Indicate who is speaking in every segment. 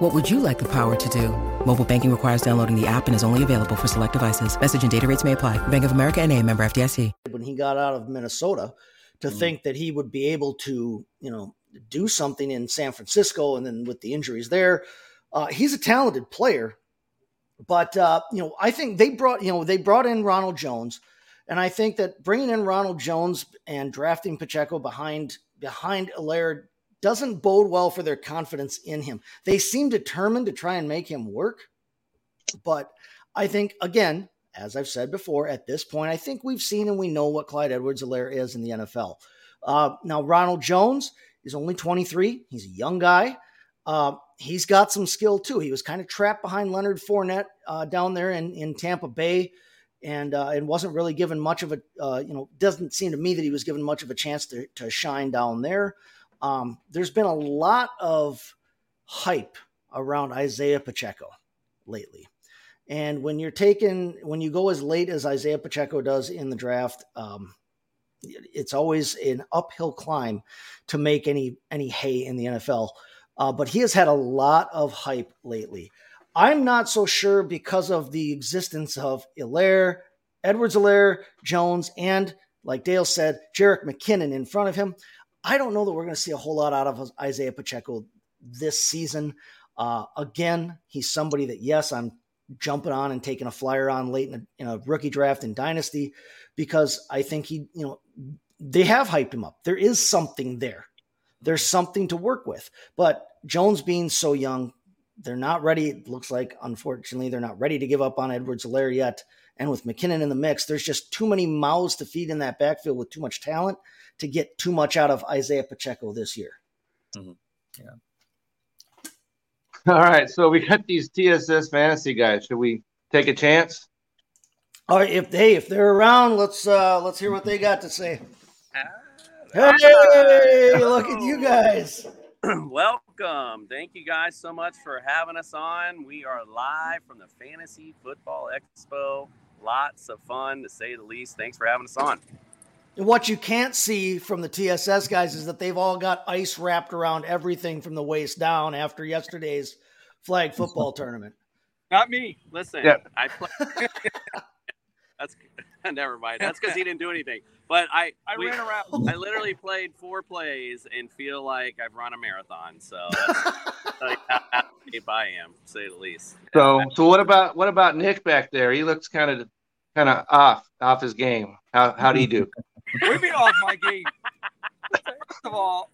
Speaker 1: What would you like the power to do? Mobile banking requires downloading the app and is only available for select devices. Message and data rates may apply. Bank of America and a member FDIC.
Speaker 2: When he got out of Minnesota to
Speaker 3: Mm-hmm.
Speaker 2: think that he would be able to, you know, do something in San Francisco and then with the injuries there, uh, he's a talented player. But, uh, you know, I think they brought, you know, they brought in Ronald Jones. And I think that bringing in Ronald Jones and drafting Pacheco behind behind Helaire doesn't bode well for their confidence in him. They seem determined to try and make him work. But I think, again, as I've said before, at this point, I think we've seen and we know what Clyde Edwards Helaire is in the NFL. Uh, now, Ronald Jones is only 23. He's a young guy. Uh, he's got some skill too. He was kind of trapped behind Leonard Fournette uh, down there in, in Tampa Bay and uh, and wasn't really given much of a uh, you know doesn't seem to me that he was given much of a chance to, to shine down there. Um, there's been a lot of hype around Isaiah Pacheco lately, and when you're taking when you go as late as Isaiah Pacheco does in the draft, um, it's always an uphill climb to make any any hay in the NFL. Uh, but he has had a lot of hype lately. I'm not so sure because of the existence of Helaire, Edwards Helaire, Jones, and like Dale said, Jerick McKinnon in front of him. I don't know that we're going to see a whole lot out of Isaiah Pacheco this season. Uh, again, he's somebody that, yes, I'm jumping on and taking a flyer on late in a, in a rookie draft in Dynasty because I think he, you know, they have hyped him up. There is something there. There's something to work with. But Jones being so young, they're not ready. It looks like, unfortunately, they're not ready to give up on Edwards Helaire yet. And with McKinnon in the mix, there's just too many mouths to feed in that backfield with too much talent to get too much out of Isaiah Pacheco this year. Yeah.
Speaker 3: All right, so we got these TSS fantasy guys. Should we take a chance?
Speaker 2: All right, if they if they're around, let's uh let's hear what they got to say.
Speaker 4: Ah,
Speaker 2: Hey, look at you guys.
Speaker 4: Welcome. Thank you guys so much for having us on. We are live from the Fantasy Football Expo. Lots of fun to say the least. Thanks for having us on.
Speaker 2: And what you can't see from the TSS guys is that they've all got ice wrapped around everything from the waist down after yesterday's flag football tournament.
Speaker 5: Not me.
Speaker 4: Listen,
Speaker 3: Yeah.
Speaker 4: I play. That's never mind. That's because he didn't do anything. But I,
Speaker 5: I
Speaker 4: we-
Speaker 5: ran around.
Speaker 4: I literally played four plays and feel like I've run a marathon. So that's like how out I am, to say the least.
Speaker 3: So, so what about what about Nick back there? He looks kind of kind of off off his game. How how'd he do?
Speaker 5: What do you mean off my game? First of all,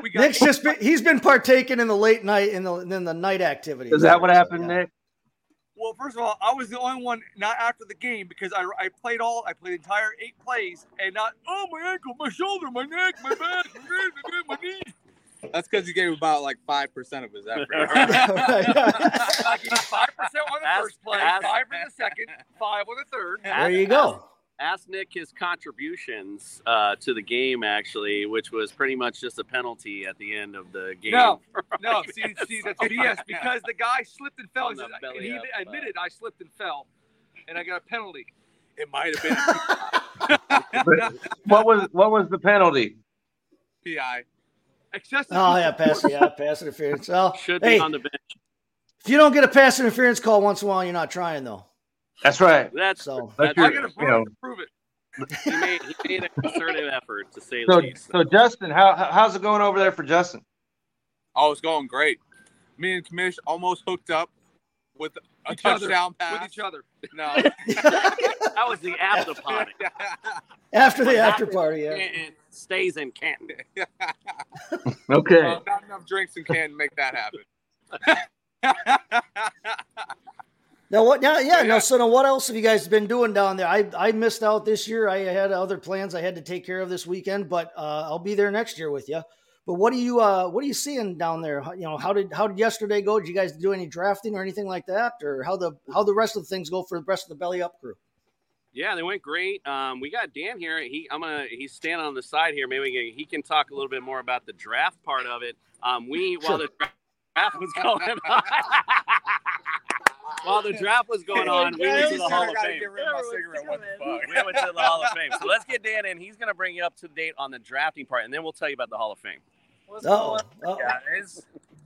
Speaker 5: we got
Speaker 2: Nick's just been he's been partaking in the late night in the in the night activities.
Speaker 3: Is that what
Speaker 2: So,
Speaker 3: happened,
Speaker 2: yeah.
Speaker 3: Nick?
Speaker 5: Well, first of all, I was the only one not after the game because I, I played all I played the entire eight plays and not oh my ankle, my shoulder, my neck, my back, my knee, my knee.
Speaker 6: That's because you gave about like five percent of his effort.
Speaker 5: I gave five percent on the
Speaker 4: Ask-
Speaker 5: first play,
Speaker 4: ask-
Speaker 5: five on the second, five on the third.
Speaker 2: there you go.
Speaker 4: Ask Nick his contributions uh, to the game, actually, which was pretty much just a penalty at the end of the game.
Speaker 5: No, no, see, see, that's BS because the guy slipped and fell.
Speaker 4: On
Speaker 5: He said- and he
Speaker 4: up, uh,
Speaker 5: admitted I slipped and fell, and I got a penalty.
Speaker 6: it might have been
Speaker 3: What was what was the penalty?
Speaker 6: PI.
Speaker 5: Excessive.
Speaker 2: Oh yeah, pass yeah, pass interference. Well,
Speaker 4: Should
Speaker 2: hey,
Speaker 4: be on the bench.
Speaker 2: if you don't get a pass interference call once in a while, you're not trying though.
Speaker 3: That's right.
Speaker 4: That's
Speaker 2: So
Speaker 3: That's
Speaker 4: that's
Speaker 5: I
Speaker 3: true.
Speaker 5: got to
Speaker 3: You know.
Speaker 5: prove it.
Speaker 4: he made he made a concerted effort to say the
Speaker 3: So
Speaker 4: least.
Speaker 3: so Justin, how how- how's it going over there for Justin?
Speaker 6: Oh, it's going great. Me and Kamish almost hooked up with a
Speaker 5: Each other.
Speaker 6: touchdown
Speaker 5: with each other.
Speaker 6: No.
Speaker 4: that was the after party.
Speaker 2: after the after party, yeah.
Speaker 4: It stays in Canton.
Speaker 3: Okay.
Speaker 6: Uh, not enough drinks in Canton to make that happen.
Speaker 2: Now what? Now, yeah.
Speaker 6: Yeah.
Speaker 2: No. So now, what else have you guys been doing down there? I I missed out this year. I had other plans I had to take care of this weekend, but uh, I'll be there next year with you. But what do you uh what are you seeing down there? How- You know, how did how did yesterday go? Did you guys do any drafting or anything like that, or how the how the rest of the things go for the rest of the belly up crew?
Speaker 4: Yeah, they went great. Um, we got Dan here. He, I'm gonna. He's standing on the side here. Maybe he can talk a little bit more about the draft part of it. Um, we while the draft was going on, while the draft was going on, we went to the Hall of Fame. We went to the Hall of Fame. So let's get Dan in. He's gonna bring you up to date on the drafting part, and then we'll tell you about the Hall of Fame.
Speaker 2: Oh,
Speaker 7: Yeah, oh. it's,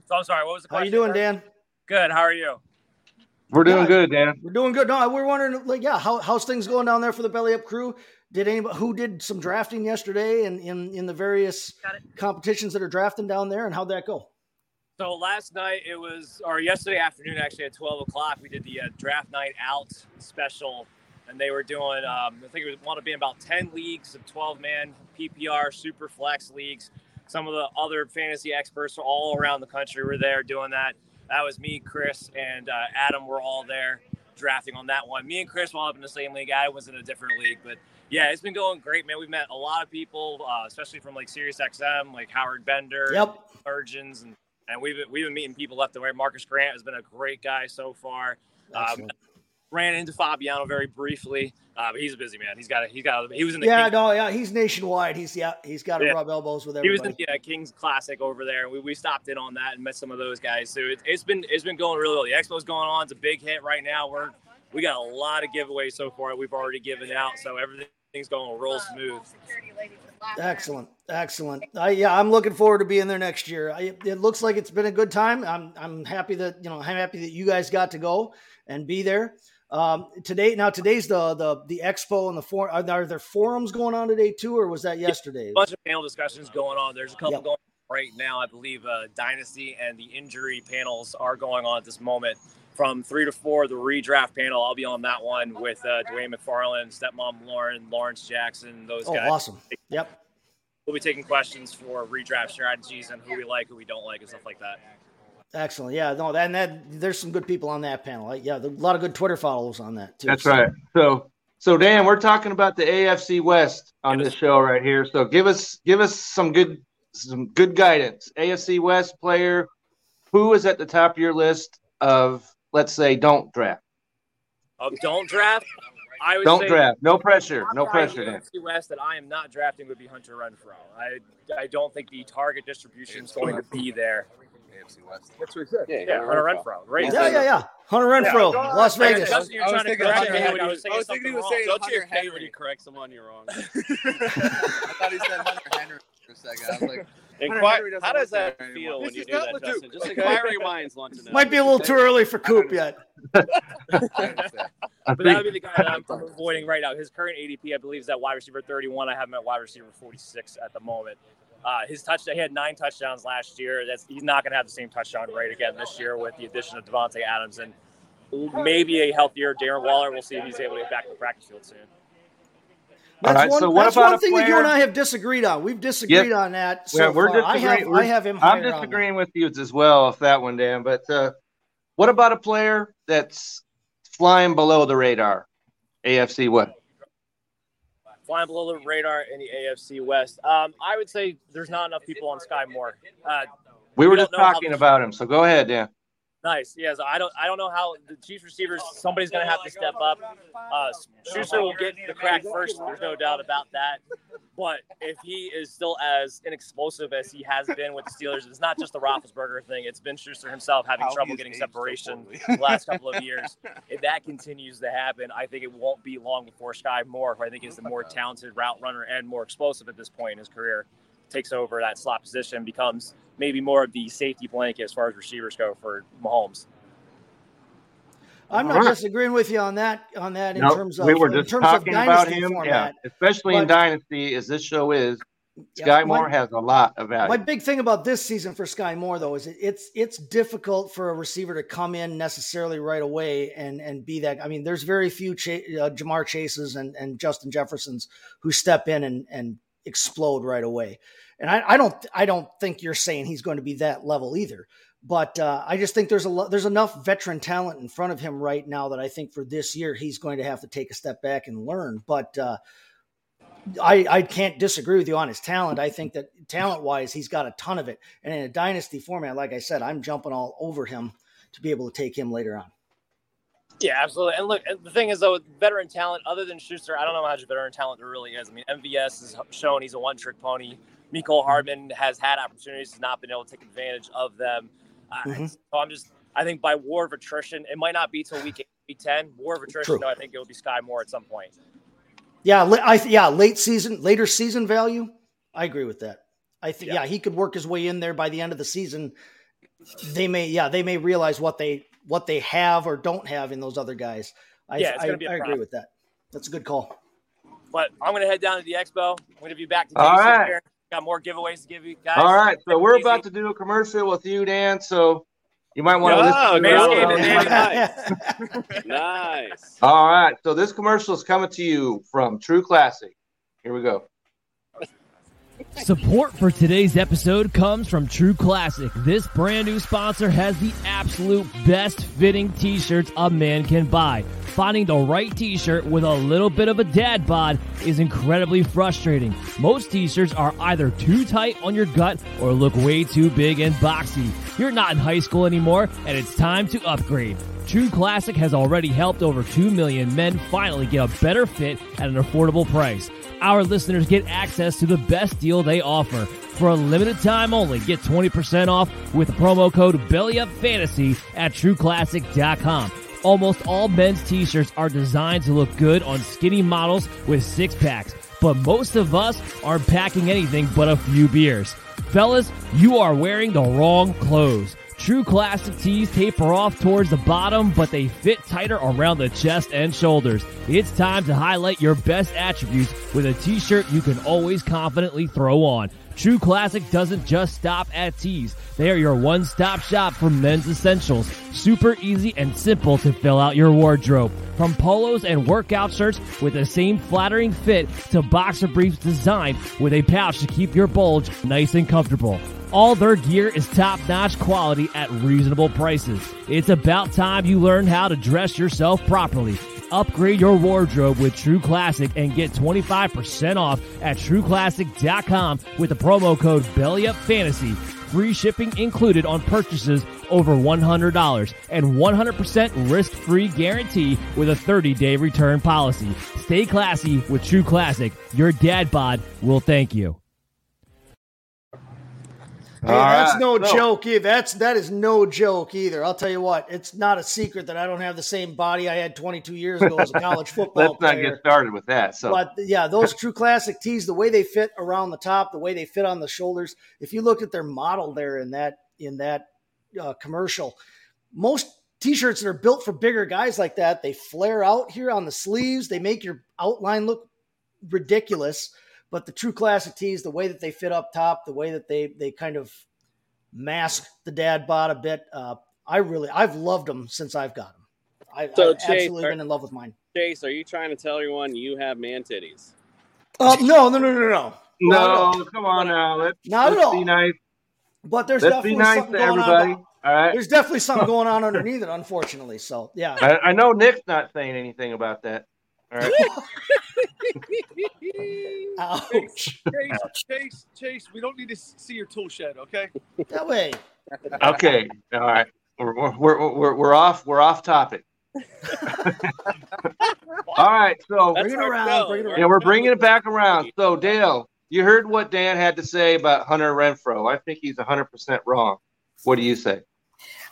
Speaker 7: so I'm sorry. What was the
Speaker 2: how you doing, Dan?
Speaker 7: Good. How are you?
Speaker 3: We're doing
Speaker 2: Yeah.
Speaker 3: good, Dan.
Speaker 2: We're doing good. No, we're wondering, like, yeah, how, how's things going down there for the Belly Up crew? Did anybody who did some drafting yesterday and in, in the various competitions that are drafting down there, and how'd that go?
Speaker 7: So last night it was, or yesterday afternoon actually at 12 o'clock, we did the uh, draft night out special, and they were doing, um, I think it was want to be about 10 leagues of 12 man PPR super flex leagues. Some of the other fantasy experts from all around the country were there doing that. That was me, Chris, and uh, Adam were all there drafting on that one. Me and Chris wound up in the same league. I was in a different league, but yeah, it's been going great, man. We've met a lot of people, uh, especially from like SiriusXM, like Howard Bender,
Speaker 2: Yep.
Speaker 7: surgeons, and and we've been, we've been meeting people left and right. Marcus Grant has been a great guy so far. Um, ran into Fabiano very briefly, uh, but he's a busy man. He's got a, he's got a, he was in the
Speaker 2: yeah,
Speaker 7: Kings,
Speaker 2: no, yeah, he's nationwide. He's yeah, he's got to
Speaker 7: Yeah.
Speaker 2: rub elbows with
Speaker 7: he was
Speaker 2: everybody.
Speaker 7: in the uh, Kings Classic over there. We, we stopped in on that and met some of those guys. So it, it's been it's been going really well. The expo's going on. It's a big hit right now. We're we got a lot of giveaways so far. We've already given out, so everything's going real smooth.
Speaker 2: Excellent, excellent. I, yeah, I'm looking forward to being there next year. I, it looks like it's been a good time. I'm I'm happy that you know I'm happy that you guys got to go and be there. Um, today, now today's the the the expo and the forum. Are, there- are there forums going on today too, or was that yesterday?
Speaker 7: A bunch of panel discussions going on. There's a couple
Speaker 2: Yep.
Speaker 7: going on right now. I believe uh, Dynasty and the injury panels are going on at this moment. From three to four, the redraft panel. I'll be on that one with uh, Dwain McFarland, Stepmom Lauren, Lawrence Jackson, those
Speaker 2: Oh,
Speaker 7: guys.
Speaker 2: awesome. Yep.
Speaker 7: We'll be taking questions for redraft strategies and who we like, who we don't like, and stuff like that.
Speaker 2: Excellent. Yeah, no, and that there's some good people on that panel. Like, Yeah, there, a lot of good Twitter followers on that too.
Speaker 3: That's
Speaker 2: So-
Speaker 3: right. So, so Dan, we're talking about the AFC West on this show right here. So, give us give us some good some good guidance. AFC West player, who is at the top of your list of let's say don't draft,
Speaker 7: Um, don't draft. I would
Speaker 3: don't
Speaker 7: say
Speaker 3: draft, no pressure, no
Speaker 7: top guy in
Speaker 3: pressure.
Speaker 7: the NFC West that I am not drafting would be Hunter Renfrow. I I don't think the target distribution is going to be there.
Speaker 6: AFC West.
Speaker 5: That's what he said.
Speaker 7: Yeah, Hunter Renfrow. Right.
Speaker 2: Yeah, yeah, yeah. Hunter Renfrow, Las
Speaker 7: Like,
Speaker 2: Vegas.
Speaker 7: Justin, you're
Speaker 6: I was
Speaker 7: to
Speaker 6: thinking Hunter
Speaker 7: me
Speaker 6: Henry.
Speaker 7: when I was
Speaker 6: I was thinking he was saying
Speaker 4: Don't you
Speaker 6: Hunter
Speaker 4: hate when you correct someone you're wrong?
Speaker 6: I thought he said Hunter Henry for a second. I was like,
Speaker 4: Inquire, how does that feel
Speaker 6: anymore.
Speaker 4: when
Speaker 5: This
Speaker 4: you
Speaker 5: is
Speaker 4: do
Speaker 5: not
Speaker 4: that,
Speaker 5: Leduc,
Speaker 4: Justin? Just
Speaker 5: okay?
Speaker 4: inquiring minds want to know.
Speaker 2: Might be a little too early for Coop yet.
Speaker 6: I
Speaker 7: But
Speaker 6: understand.
Speaker 7: that would be the guy that I'm I'm avoiding right now. His current ADP, I believe, is at wide receiver 31. I have him at wide receiver 46 at the moment. Uh, his touchdown, he had nine touchdowns last year. That's he's not going to have the same touchdown rate again this year with the addition of Davante Adams and maybe a healthier Darren Waller. We'll see if he's able to get back to the practice field soon.
Speaker 2: That's
Speaker 3: All right,
Speaker 2: one,
Speaker 3: so what
Speaker 2: that's
Speaker 3: about
Speaker 2: one
Speaker 3: a
Speaker 2: thing that you and I have disagreed on. We've disagreed on that. So
Speaker 3: Yeah, we're
Speaker 2: far. I have,
Speaker 3: disagreeing-
Speaker 2: I have him higher
Speaker 3: I'm disagreeing with you as well with that one, Dan. But uh, what about a player that's flying below the radar? AFC what?
Speaker 7: Flying below the radar in the AFC West. Um, I would say there's not enough people on Sky Moore. Uh,
Speaker 3: We were
Speaker 7: We
Speaker 3: just talking about him, so go ahead, Dan.
Speaker 7: Nice. Yes, I don't. I don't know how the Chiefs receivers. Somebody's going to have to step up. Uh, Schuster will get the crack first. There's no doubt about that. But if he is still as inexplosive as he has been with the Steelers, it's not just the Roethlisberger thing. It's been Schuster himself having trouble getting
Speaker 6: so
Speaker 7: separation the last couple of years. If that continues to happen, I think it won't be long before Sky Moore, who I think is the more talented route runner and more explosive at this point in his career, takes over that slot position, becomes maybe more of the safety blanket as far as receivers go for Mahomes.
Speaker 2: I'm not
Speaker 3: All right.
Speaker 2: disagreeing with you on that. On that in
Speaker 3: No,
Speaker 2: terms of
Speaker 3: we were
Speaker 2: in
Speaker 3: just
Speaker 2: terms of
Speaker 3: talking about him,
Speaker 2: format.
Speaker 3: yeah, especially in dynasty, as this show is.
Speaker 2: Yeah,
Speaker 3: Sky
Speaker 2: my-
Speaker 3: Moore has a lot of value.
Speaker 2: My big thing about this season for Sky Moore, though, is it, it's it's difficult for a receiver to come in necessarily right away and and be that. I mean, there's very few Ch- uh, Ja'Marr Chases and and Justin Jeffersons who step in and and explode right away. And I, I don't I don't think you're saying he's going to be that level either. But uh, I just think there's a there's enough veteran talent in front of him right now that I think for this year he's going to have to take a step back and learn. But uh, I, I can't disagree with you on his talent. I think that talent wise, he's got a ton of it. And in a dynasty format, like I said, I'm jumping all over him to be able to take him later on.
Speaker 8: Yeah, absolutely. And look, the thing is though, veteran talent other than Schuster, I don't know how much veteran talent there really is. I mean, MVS has shown he's a one-trick pony. Mecole Hardman has had opportunities, has not been able to take advantage of them. Mm-hmm. Uh, so I'm just, I think by war of attrition, it might not be till week eight, week ten. War of attrition, though, I think it will be Sky Moore at some point.
Speaker 2: Yeah, I yeah, late season, later season value. I agree with that. I think yeah. yeah, he could work his way in there by the end of the season. They may yeah, they may realize what they what they have or don't have in those other guys. I, yeah, I, I agree with that. That's a good call.
Speaker 8: But I'm going to head down to the expo. I'm going to be back to
Speaker 3: All right.
Speaker 8: Here. Got more giveaways to give you guys.
Speaker 3: All right, so we're easy. about to do a commercial with you, Dan. So you might want to listen.
Speaker 4: nice. nice.
Speaker 3: All right, so this commercial is coming to you from True Classic. Here we go.
Speaker 7: Support for today's episode comes from True Classic. This brand new sponsor has the absolute best fitting t-shirts a man can buy. Finding the right t-shirt with a little bit of a dad bod is incredibly frustrating. Most t-shirts are either too tight on your gut or look way too big and boxy. You're not in high school anymore and it's time to upgrade. True Classic has already helped over 2 million men finally get a better fit at an affordable price our listeners get access to the best deal they offer. For a limited time only, get 20% off with the promo code BellyUpFantasy at TrueClassic.com. Almost all men's t-shirts are designed to look good on skinny models with six packs, but most of us aren't packing anything but a few beers. Fellas, you are wearing the wrong clothes. True classic tees taper off towards the bottom, but they fit tighter around the chest and shoulders. It's time to highlight your best attributes with a t-shirt you can always confidently throw on. True Classic doesn't just stop at tees. They are your one-stop shop for men's essentials. Super easy and simple to fill out your wardrobe. From polos and workout shirts with the same flattering fit to boxer briefs designed with a pouch to keep your bulge nice and comfortable. All their gear is top notch quality at reasonable prices. It's about time you learn how to dress yourself properly. Upgrade your wardrobe with True Classic and get 25% off at trueclassic.com with the promo code BellyUpFantasy. Free shipping included on purchases over $100 and 100% risk-free guarantee with a 30-day return policy. Stay classy with True Classic. Your dad bod will thank you.
Speaker 2: Hey, that's right. no so, joke either. That's that is no joke either. I'll tell you what, it's not a secret that I don't have the same body I had 22 years ago as a college football
Speaker 3: Let's
Speaker 2: player.
Speaker 3: not get started with that. So,
Speaker 2: but yeah, those true classic tees, the way they fit around the top, the way they fit on the shoulders. If you look at their model there in that in that uh, commercial, most t-shirts that are built for bigger guys like that, they flare out here on the sleeves. They make your outline look ridiculous but the true classic tees, the way that they fit up top, the way that they they kind of mask the dad bod a bit, uh, I really I've loved them since I've got them. I, so I've Chase, absolutely are, been in love with mine.
Speaker 4: Chase, are you trying to tell everyone you have man titties?
Speaker 2: Uh, no, no, no, no,
Speaker 3: no. No, no come on now. Let's,
Speaker 2: Not
Speaker 3: let's
Speaker 2: at all.
Speaker 3: be nice.
Speaker 2: But there's
Speaker 3: let's
Speaker 2: definitely
Speaker 3: be nice
Speaker 2: something
Speaker 3: to
Speaker 2: going
Speaker 3: everybody.
Speaker 2: on.
Speaker 3: All right.
Speaker 2: There's definitely something going on underneath it, unfortunately. So yeah.
Speaker 3: I, I know Nick's not saying anything about that. All right.
Speaker 2: Ouch.
Speaker 5: Chase, Chase, Chase, we don't need to see your tool shed, okay?
Speaker 2: That way.
Speaker 3: Okay. All right. We're, we're, we're, we're off. We're off topic. All right. So
Speaker 2: bring it around. Bring it around.
Speaker 3: Yeah, we're bringing it back around. So Dale, you heard what Dan had to say about Hunter Renfrow. I think he's 100% wrong. What do you say?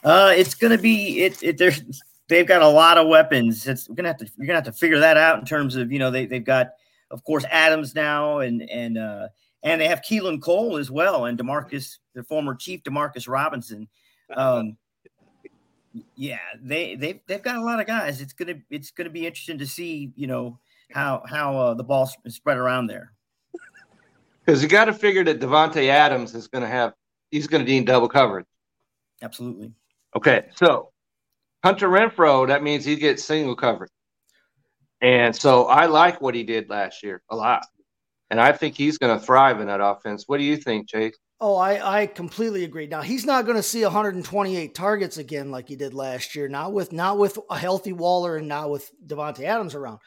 Speaker 9: Uh, it's going to be it. it there's they've got a lot of weapons. It's gonna have to you're gonna have to figure that out in terms of you know they they've got of course Adams now and and uh, and they have Keelan Cole as well and Demarcus the former Chief Demarcus Robinson. Um, yeah, they they they've got a lot of guys. It's gonna it's gonna be interesting to see you know how how uh, the ball is spread around there.
Speaker 3: Because you got to figure that Davante Adams is going to have he's going to need double coverage.
Speaker 9: Absolutely.
Speaker 3: Okay, so Hunter Renfrow, that means he gets single coverage. And so I like what he did last year a lot. And I think he's going to thrive in that offense. What do you think, Chase?
Speaker 2: Oh, I, I completely agree. Now he's not going to see 128 targets again like he did last year. Not with not with a healthy Waller and not with Davante Adams around.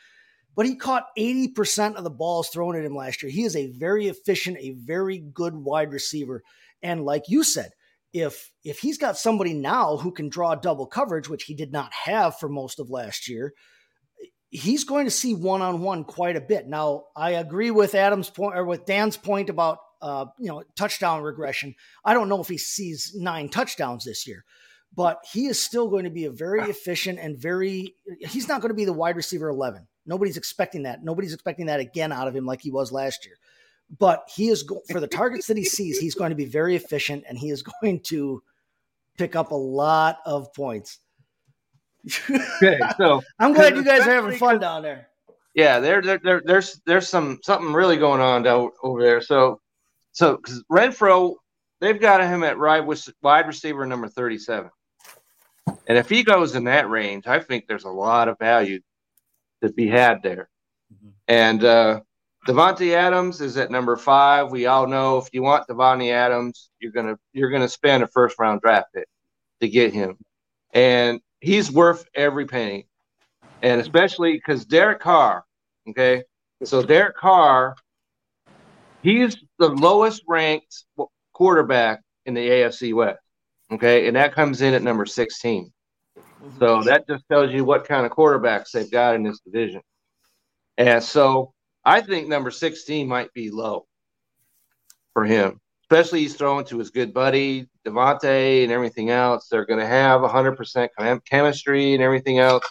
Speaker 2: But he caught 80% of the balls thrown at him last year. He is a very efficient, a very good wide receiver. And like you said, if if he's got somebody now who can draw double coverage, which he did not have for most of last year, he's going to see one on one quite a bit. Now, I agree with Adam's point or with Dan's point about uh, you know touchdown regression. I don't know if he sees nine touchdowns this year, but he is still going to be a very efficient and very. He's not going to be the wide receiver eleven. Nobody's expecting that. Nobody's expecting that again out of him like he was last year. But he is go- for the targets that he sees, he's going to be very efficient and he is going to pick up a lot of points.
Speaker 3: Okay, so
Speaker 2: I'm glad you guys are having fun down there.
Speaker 3: yeah, there, there, there, there's there's some something really going on down over there. So, so because Renfrow, they've got him at wide wide receiver number 37, and if he goes in that range, I think there's a lot of value to be had there. And uh, Davante Adams is at number five. We all know if you want Davante Adams, you're gonna you're gonna spend a first round draft pick to get him, and he's worth every penny. And especially because Derek Carr, okay, so Derek Carr, he's the lowest ranked quarterback in the AFC West, okay, and that comes in at number 16. So that just tells you what kind of quarterbacks they've got in this division. And so I think number 16 might be low for him, especially he's throwing to his good buddy Davante and everything else. They're going to have 100% chemistry and everything else.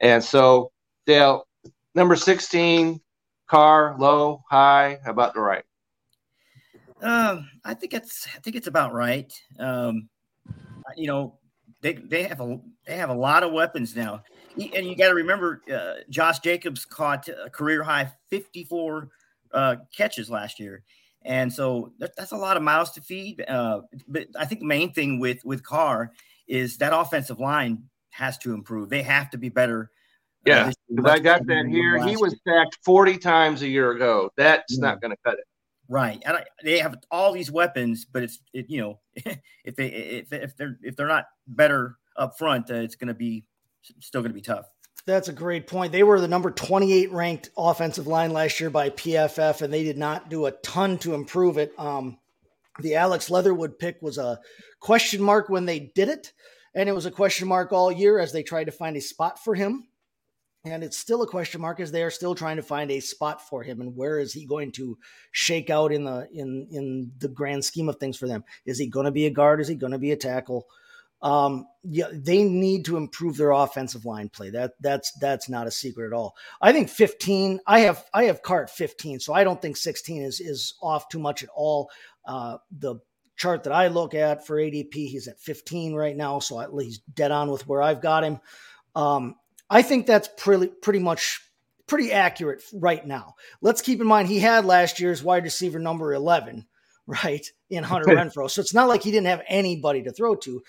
Speaker 3: And so, Dale, number 16, Carr, low, high, about the right.
Speaker 9: Um, I think it's I think it's about right. Um, you know, they they have a they have a lot of weapons now, and you got to remember, uh, Josh Jacobs caught a career high 54 uh, catches last year, and so that, that's a lot of mouths to feed. Uh, but I think the main thing with with Carr is that offensive line has to improve. They have to be better. uh,
Speaker 3: Yeah, because I got that here. He was sacked 40 times a year ago. That's not going to cut it.
Speaker 9: Right, and I, they have all these weapons, but it's it, you know if they if, if they're if they're not better up front, uh, it's going to be still going to be tough.
Speaker 2: That's a great point. They were the number 28 ranked offensive line last year by PFF, and they did not do a ton to improve it. Um, the Alex Leatherwood pick was a question mark when they did it, and it was a question mark all year as they tried to find a spot for him. And it's still a question mark as they are still trying to find a spot for him and where is he going to shake out in the in in the grand scheme of things for them? Is he going to be a guard? Is he going to be a tackle? Um, yeah, they need to improve their offensive line play. That that's that's not a secret at all. I think 15. I have I have cart 15, so I don't think 16 is is off too much at all. Uh, the chart that I look at for ADP, he's at 15 right now, so at least dead on with where I've got him. Um, I think that's pretty pretty much pretty accurate right now. Let's keep in mind he had last year's wide receiver number 11, right, in Hunter Renfrow. So it's not like he didn't have anybody to throw to.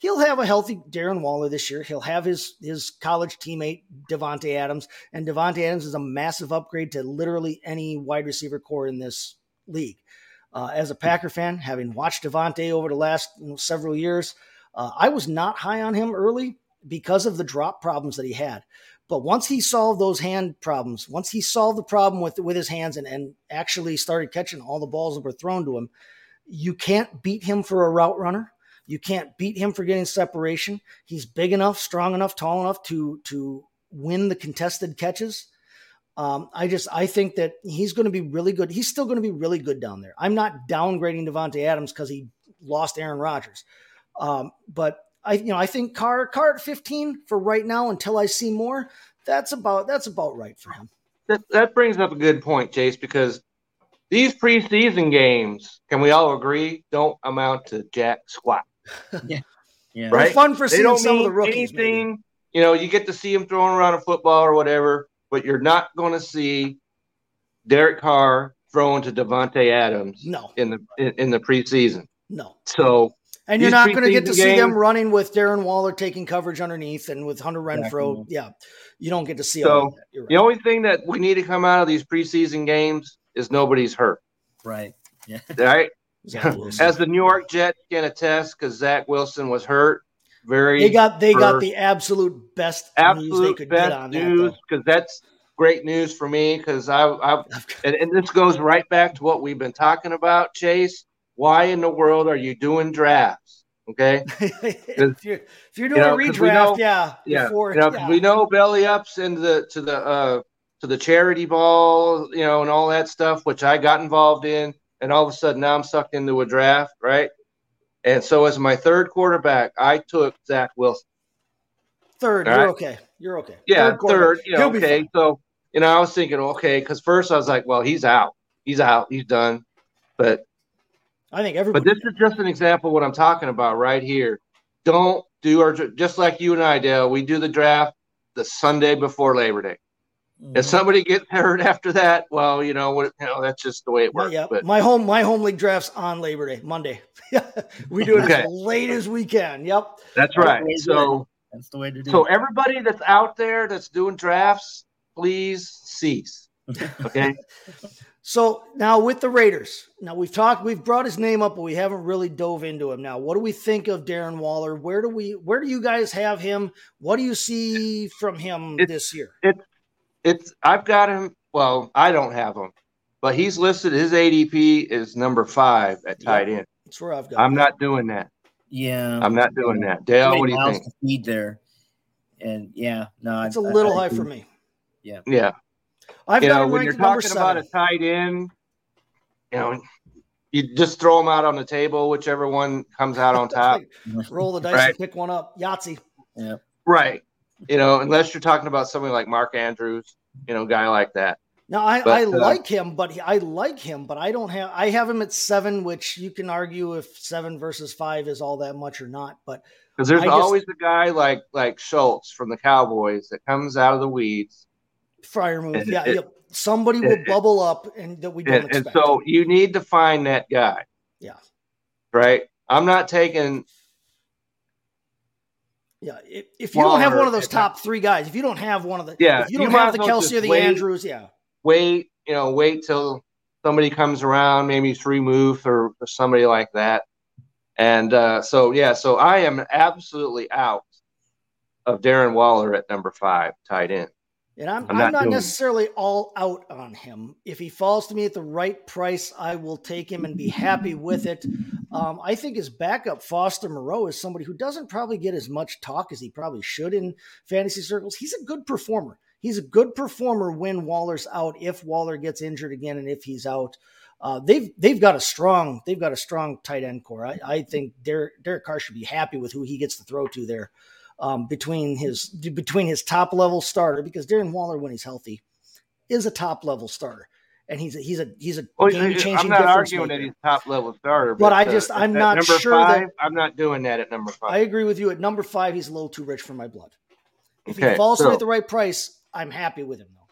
Speaker 2: He'll have a healthy Darren Waller this year. He'll have his his college teammate Davante Adams, and Davante Adams is a massive upgrade to literally any wide receiver core in this league. Uh, as a Packer fan, having watched Davante over the last you know, several years, uh, I was not high on him early because of the drop problems that he had. But once he solved those hand problems, once he solved the problem with with his hands and, and actually started catching all the balls that were thrown to him, you can't beat him for a route runner. You can't beat him for getting separation. He's big enough, strong enough, tall enough to to win the contested catches. Um, I just I think that he's going to be really good. He's still going to be really good down there. I'm not downgrading Davante Adams because he lost Aaron Rodgers, um, but I you know I think Carr Carr at 15 for right now until I see more. That's about that's about right for him.
Speaker 3: That, that brings up a good point, Chase, because these preseason games, can we all agree, don't amount to jack squat,
Speaker 9: Yeah,
Speaker 2: They're
Speaker 3: right?
Speaker 2: fun for
Speaker 3: They
Speaker 2: seeing some of the
Speaker 3: mean
Speaker 2: rookies. maybe.
Speaker 3: anything. You know, you get to see him throwing around a football or whatever, but you're not going to see Derek Carr throwing to Davante Adams
Speaker 2: No,
Speaker 3: in the in, in the preseason.
Speaker 2: no.
Speaker 3: So
Speaker 2: And you're not going to get to
Speaker 3: preseason
Speaker 2: see them running with Darren Waller taking coverage underneath and with Hunter Renfrow.
Speaker 9: Exactly.
Speaker 2: Yeah, you don't get to see
Speaker 3: So,
Speaker 2: all that. You're
Speaker 3: the only thing that we need to come out of these preseason games is nobody's hurt.
Speaker 9: right. Yeah,
Speaker 3: Right?
Speaker 2: Zach Wilson.
Speaker 3: As the New York Jets can attest, because Zach Wilson was hurt. Very
Speaker 2: they got they got the absolute best news they
Speaker 3: absolute
Speaker 2: could get
Speaker 3: best
Speaker 2: on
Speaker 3: news
Speaker 2: that.
Speaker 3: because that's great news for me because I, I
Speaker 2: though.
Speaker 3: and, and this goes right back to what we've been talking about, Chase. why in the world are you doing drafts? Okay.
Speaker 2: if, you're, if you're doing
Speaker 3: You know,
Speaker 2: a
Speaker 3: 'cause we
Speaker 2: redraft,
Speaker 3: know-
Speaker 2: yeah,
Speaker 3: Yeah.
Speaker 2: before,
Speaker 3: you know, 'cause
Speaker 2: yeah.
Speaker 3: we know belly ups into the to the uh to the charity ball, you know, and all that stuff, which I got involved in, and all of a sudden now I'm sucked into a draft, right? And so as my third quarterback, I took Zach Wilson.
Speaker 2: third,
Speaker 3: all
Speaker 2: you're
Speaker 3: right.
Speaker 2: okay. You're okay.
Speaker 3: Yeah,
Speaker 2: quarterback.
Speaker 3: third. You know,
Speaker 2: He'll be
Speaker 3: okay. So you know, I was thinking, okay, because first I was like, well, he's out, he's out, he's done. But
Speaker 2: I think everybody.
Speaker 3: but this is just an example of what I'm talking about right here. Don't do our just like you and I, Dale. We do the draft the Sunday before Labor Day.
Speaker 2: Mm-hmm.
Speaker 3: If somebody gets hurt after that, well, you know what? You know that's just the way it works.
Speaker 2: yeah,
Speaker 3: But
Speaker 2: my home my home league drafts on Labor Day, Monday. we do it
Speaker 3: Okay.
Speaker 2: as late as we can. Yep.
Speaker 3: that's right.
Speaker 9: way to do
Speaker 3: So
Speaker 9: That's the way to do
Speaker 3: so
Speaker 9: it.
Speaker 3: everybody that's out there that's doing drafts, please cease. Okay.
Speaker 2: So now with the Raiders, now we've talked, we've brought his name up, but we haven't really dove into him. Now, what do we think of Darren Waller? Where do we, where do you guys have him? What do you see from him
Speaker 3: It's-
Speaker 2: this year?
Speaker 3: it's it's I've got him. Well, I don't have him, but he's listed. His ADP is number five at tight end.
Speaker 2: That's where I've got.
Speaker 3: I'm
Speaker 2: him.
Speaker 3: not doing that.
Speaker 9: Yeah,
Speaker 3: I'm not doing that.
Speaker 9: Too
Speaker 3: Dale, what do you
Speaker 9: mouths
Speaker 3: think?
Speaker 9: to feed there, and yeah, no,
Speaker 2: It's
Speaker 9: a
Speaker 2: a little high for me.
Speaker 3: Yeah, yeah.
Speaker 2: I've
Speaker 3: you
Speaker 2: got
Speaker 3: know
Speaker 2: him
Speaker 3: when you're
Speaker 2: ranked at
Speaker 3: talking about a tight end, you know, you just throw them out on the table, whichever one comes out on top.
Speaker 2: Roll the dice
Speaker 3: Right.
Speaker 2: and pick one up. Yahtzee. Yeah.
Speaker 3: Right. You know, unless you're talking about somebody like Mark Andrews, you know, guy like that.
Speaker 2: Now I,
Speaker 3: But,
Speaker 2: I
Speaker 3: uh,
Speaker 2: like him, but he, I like him, but I don't have I have him at seven, which you can argue if seven versus five is all that much or not. But
Speaker 3: Because there's
Speaker 2: I just-
Speaker 3: always a guy like like Schultz from the Cowboys that comes out of the weeds, Freiermuth,
Speaker 2: yeah,
Speaker 3: it-
Speaker 2: yeah. Somebody will
Speaker 3: it-
Speaker 2: bubble up and that we don't
Speaker 3: and, and so you need to find that guy.
Speaker 2: Yeah.
Speaker 3: Right. I'm not taking.
Speaker 2: Yeah, if, if you don't have one of those top three guys, if you don't have one of the,
Speaker 3: Yeah,
Speaker 2: if you
Speaker 3: you
Speaker 2: don't
Speaker 3: might
Speaker 2: have the Kelce or the
Speaker 3: wait.
Speaker 2: Andrews, yeah,
Speaker 3: Wait, you know, wait till somebody comes around, maybe Freiermuth or, or somebody like that. And uh, so yeah, so I am absolutely out of Darren Waller at number five, tight end.
Speaker 2: And I'm,
Speaker 3: I'm
Speaker 2: I'm,
Speaker 3: not
Speaker 2: not,
Speaker 3: doing it.
Speaker 2: necessarily all out on him. If he falls to me at the right price, I will take him and be happy with it. Um, I think his backup, Foster Moreau, is somebody who doesn't probably get as much talk as he probably should in fantasy circles. He's a good performer. He's a good performer when Waller's out, if Waller gets injured again, and if he's out. Uh, they've they've got a strong they've got a strong tight end core. I, I think Derek, Derek Carr should be happy with who he gets to throw to there um, between his between his top level starter because Darren Waller when he's healthy is a top level starter and he's a, he's a he's a
Speaker 3: Well,
Speaker 2: game changing.
Speaker 3: I'm not arguing that he's top level starter,
Speaker 2: But I
Speaker 3: uh,
Speaker 2: just- I'm not sure that-
Speaker 3: I'm not doing that at number five.
Speaker 2: I agree with you at number five. He's a little too rich for my blood. If he falls
Speaker 3: so-
Speaker 2: at the right price, I'm happy with him though.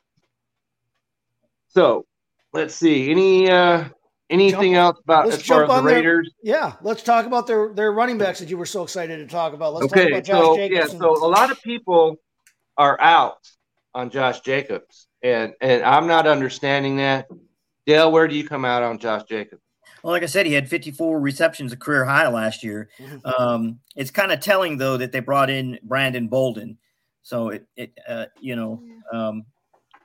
Speaker 3: So let's see. Any uh anything else about
Speaker 2: let's
Speaker 3: as far as
Speaker 2: jump
Speaker 3: the
Speaker 2: on there.
Speaker 3: Raiders?
Speaker 2: Yeah, let's talk about their their running backs that you were so excited to talk about. Let's talk
Speaker 3: okay,
Speaker 2: about Josh
Speaker 3: so
Speaker 2: Jacobs.
Speaker 3: yeah, so a lot of people are out on Josh Jacobs, and and I'm not understanding that. Dale, where do you come out on Josh Jacobs?
Speaker 9: Well, like I said, he had 54 receptions, a career high last year.
Speaker 2: Mhm.
Speaker 9: Um, it's kind of telling though that they brought in Brandon Bolden, so it, it uh, you know, um,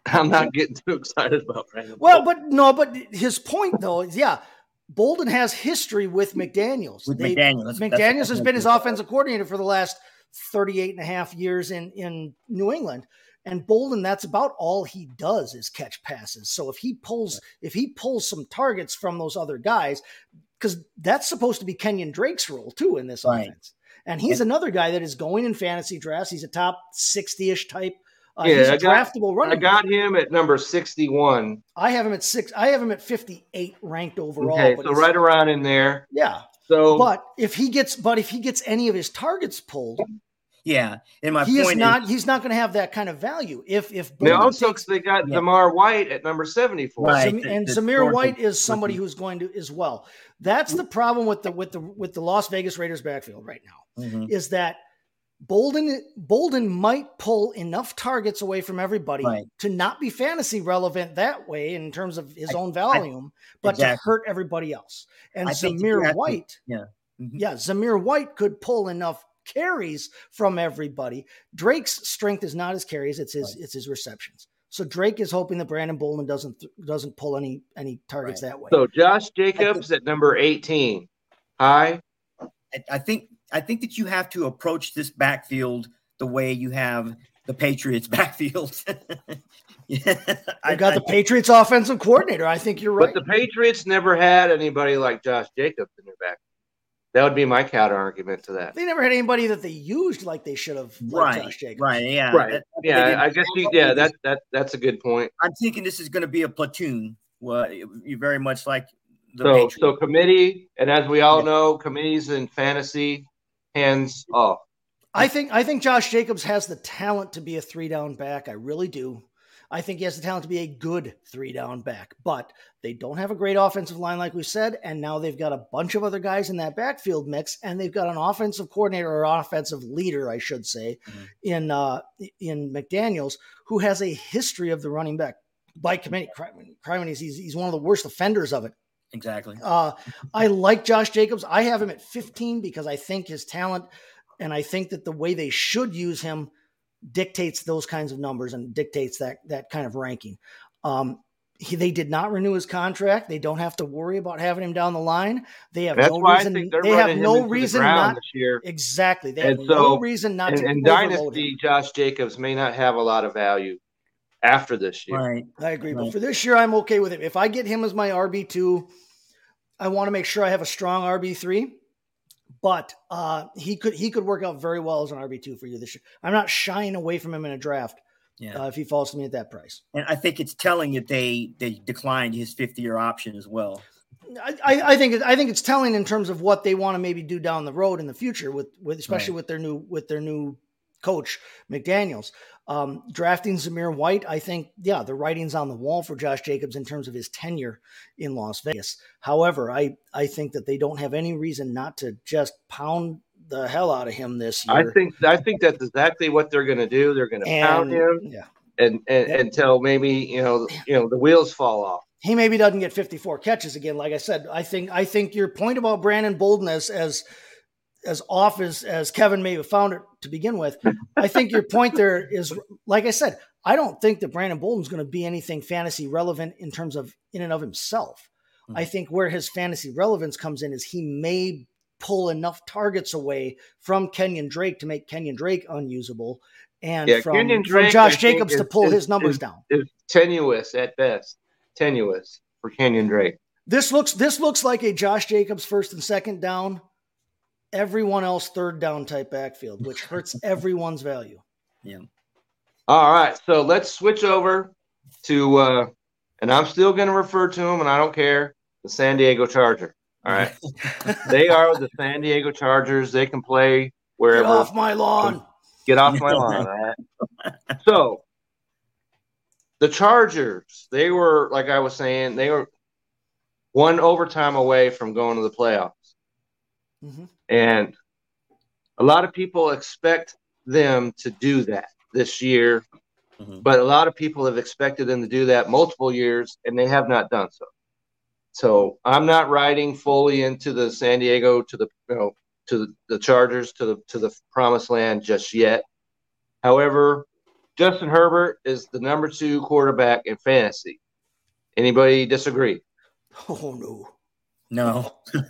Speaker 3: I'm not getting too excited about Brandon.
Speaker 2: Well, but no, but his point though is yeah, Bolden has history with McDaniels.
Speaker 9: With
Speaker 2: They-
Speaker 9: McDaniels. That's-
Speaker 2: McDaniels
Speaker 9: that's-
Speaker 2: has been his offensive coordinator for the last 38 and a half years in, in New England. And Bolden, that's about all he does is catch passes. So if he pulls, if he pulls some targets from those other guys, because that's supposed to be Kenyon Drake's role too in this
Speaker 9: Right.
Speaker 2: offense. And he's another guy that is going in fantasy drafts. He's a top 60-ish type. Uh,
Speaker 3: Yeah,
Speaker 2: he's a
Speaker 3: I got-
Speaker 2: draftable running
Speaker 3: I got
Speaker 2: back.
Speaker 3: him at number 61.
Speaker 2: I have him at six. I have him at 58 ranked overall.
Speaker 3: Okay, so right around in there.
Speaker 2: Yeah.
Speaker 3: So
Speaker 2: But if he gets, but if he gets any of his targets pulled,
Speaker 9: yeah. And my
Speaker 2: he is
Speaker 9: point
Speaker 2: not. he's not going to have that kind of value. If if
Speaker 3: they also
Speaker 2: takes,
Speaker 3: they got
Speaker 9: Yeah.
Speaker 3: Zamir White at number 74.
Speaker 9: Right.
Speaker 2: Zam- and Zamir White is somebody who's going to as well. That's the problem with the with the with the Las Vegas Raiders backfield right now
Speaker 9: Mhm.
Speaker 2: is that Bolden Bolden might pull enough targets away from everybody
Speaker 9: Right.
Speaker 2: to not be fantasy relevant that way in terms of his own volume, but to hurt everybody else. And
Speaker 9: I think
Speaker 2: Zamir
Speaker 9: have to-
Speaker 2: White,
Speaker 9: yeah. Mhm.
Speaker 2: yeah, Zamir White could pull enough carries from everybody. Drake's strength is not his carries; it's his
Speaker 9: Right.
Speaker 2: it's his receptions. So Drake is hoping that Brandon Bolden doesn't doesn't pull any any targets
Speaker 9: Right.
Speaker 2: that way.
Speaker 3: So Josh Jacobs at number 18. Hi.
Speaker 9: I- I think I think that you have to approach this backfield the way you have the Patriots backfield. yeah,
Speaker 2: I got the Patriots offensive coordinator. I think you're right.
Speaker 3: But the Patriots never had anybody like Josh Jacobs in their back. That would be my counter argument to that.
Speaker 2: they never had anybody that they used like they should have.
Speaker 9: Right,
Speaker 2: Josh Jacobs.
Speaker 9: right, yeah,
Speaker 3: Right.
Speaker 9: That-
Speaker 3: Yeah, I guess you, yeah, that that that's a good point.
Speaker 9: I'm thinking this is going to be a platoon. Well, you very much like the
Speaker 3: So
Speaker 9: Patriots.
Speaker 3: so committee, and as we all
Speaker 9: Yeah.
Speaker 3: know, committees in fantasy hands off.
Speaker 2: I think I think Josh Jacobs has the talent to be a three down back. I really do. I think he has the talent to be a good three down back, but they don't have a great offensive line, like we said. And now they've got a bunch of other guys in that backfield mix, and they've got an offensive coordinator or offensive leader, I should say,
Speaker 9: Mhm.
Speaker 2: in uh, in McDaniels, who has a history of the running back by committee. Crime, crime he's, he's one of the worst offenders of it.
Speaker 9: Exactly.
Speaker 2: Uh, I like Josh Jacobs. I have him at 15 because I think his talent and I think that the way they should use him dictates those kinds of numbers and dictates that that kind of ranking. Um, he, they did not renew his contract. They don't have to worry about having him down the line. They have
Speaker 3: That's
Speaker 2: no
Speaker 3: why I
Speaker 2: reason.
Speaker 3: think they're
Speaker 2: They have no
Speaker 3: into the
Speaker 2: reason not
Speaker 3: this year.
Speaker 2: exactly. They have
Speaker 3: And
Speaker 2: no reason not
Speaker 3: And,
Speaker 2: to
Speaker 3: and
Speaker 2: overload him.
Speaker 3: dynasty, Josh Jacobs may not have a lot of value after this year.
Speaker 9: Right.
Speaker 2: I agree. But for this year, I'm okay with it. If I get him as my RB two, I want to make sure I have a strong RB three. But uh, he could he could work out very well as an RB two for you this year. I'm not shying away from him in a draft
Speaker 9: Yeah.
Speaker 2: uh, if he falls to me at that price.
Speaker 9: And I think it's telling that they they declined his 50 year option as well.
Speaker 2: I, I I think I think it's telling in terms of what they want to maybe do down the road in the future with with especially with their new with their new coach McDaniel's. Um, drafting Zamir White, I think, yeah, the writing's on the wall for Josh Jacobs in terms of his tenure in Las Vegas. However, I I think that they don't have any reason not to just pound the hell out of him this year.
Speaker 3: I think I think that's exactly what they're going to do. They're going to pound him
Speaker 2: yeah,
Speaker 3: and, and
Speaker 2: Yeah.
Speaker 3: until maybe you know you know the wheels fall off.
Speaker 2: he maybe doesn't get 54 catches again. Like I said, I think I think your point about Brandon Bolden as as as off as as Kevin may have found it to begin with, I think your point there is like I said, I don't think that Brandon Bolden's going to be anything fantasy relevant in terms of in and of himself.
Speaker 9: Mhm.
Speaker 2: I think where his fantasy relevance comes in is he may pull enough targets away from Kenyon Drake to make Kenyon Drake unusable and
Speaker 3: Yeah,
Speaker 2: from,
Speaker 3: Kenyon
Speaker 2: from
Speaker 3: Drake, I
Speaker 2: Josh
Speaker 3: think,
Speaker 2: Jacobs to pull
Speaker 3: is-
Speaker 2: his numbers
Speaker 3: is-
Speaker 2: down.
Speaker 3: Is tenuous at best, tenuous for Kenyon Drake.
Speaker 2: This looks this looks like a Josh Jacobs first and second down, everyone else third down type backfield, which hurts everyone's value. Yeah.
Speaker 3: All right, so let's switch over to, uh, and I'm still going to refer to them, and I don't care. The San Diego Charger. All right, they are the San Diego Chargers. They can play wherever.
Speaker 2: Get
Speaker 3: wherever.
Speaker 2: off my lawn.
Speaker 3: Get off my lawn. All right. So the Chargers, they were like I was saying, they were one overtime away from going to the playoffs.
Speaker 2: Mhm.
Speaker 3: And a lot of people expect them to do that this year,
Speaker 9: Mhm.
Speaker 3: but a lot of people have expected them to do that multiple years, and they have not done so. So I'm not riding fully into the San Diego to the you know to the, the Chargers to the to the promised land just yet. However, Justin Herbert is the number two quarterback in fantasy. Anybody disagree?
Speaker 2: Oh no.
Speaker 9: No.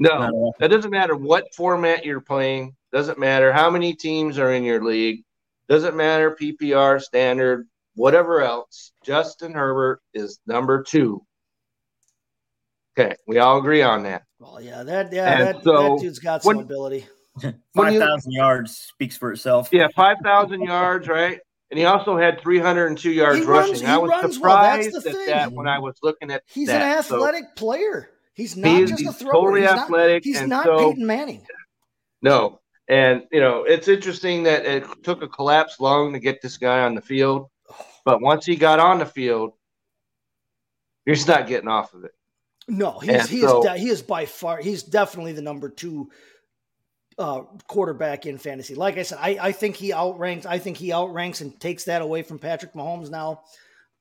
Speaker 3: No, that doesn't matter what format you're playing. Doesn't matter how many teams are in your league. Doesn't matter PPR, standard, whatever else. Justin Herbert is number two. Okay, we all agree on that.
Speaker 2: Well, yeah, that yeah,
Speaker 3: And
Speaker 2: that,
Speaker 3: so
Speaker 2: that dude's got some
Speaker 3: when-
Speaker 2: ability.
Speaker 3: When
Speaker 9: Five
Speaker 3: you-
Speaker 9: thousand yards speaks for itself.
Speaker 3: Yeah, five thousand yards, right? And he also had 302 yards
Speaker 2: He runs-
Speaker 3: rushing.
Speaker 2: he
Speaker 3: I was
Speaker 2: runs well, that's
Speaker 3: surprised
Speaker 2: the
Speaker 3: at
Speaker 2: thing.
Speaker 3: that when I was looking at
Speaker 2: He's
Speaker 3: that.
Speaker 2: an
Speaker 3: So,
Speaker 2: athletic player. He's not
Speaker 3: He's-
Speaker 2: just a
Speaker 3: he's
Speaker 2: thrower.
Speaker 3: totally
Speaker 2: he's not, he's
Speaker 3: and
Speaker 2: not
Speaker 3: so-
Speaker 2: Peyton Manning.
Speaker 3: No. And, you know, it's interesting that it took a collapsed lung to get this guy on the field. But once he got on the field, you're just not getting off of it.
Speaker 2: No, he's he
Speaker 3: so-
Speaker 2: is de- he is by far he's definitely the number two uh, quarterback in fantasy. Like I said, I, I think he outranks. I think he outranks and takes that away from Patrick Mahomes now.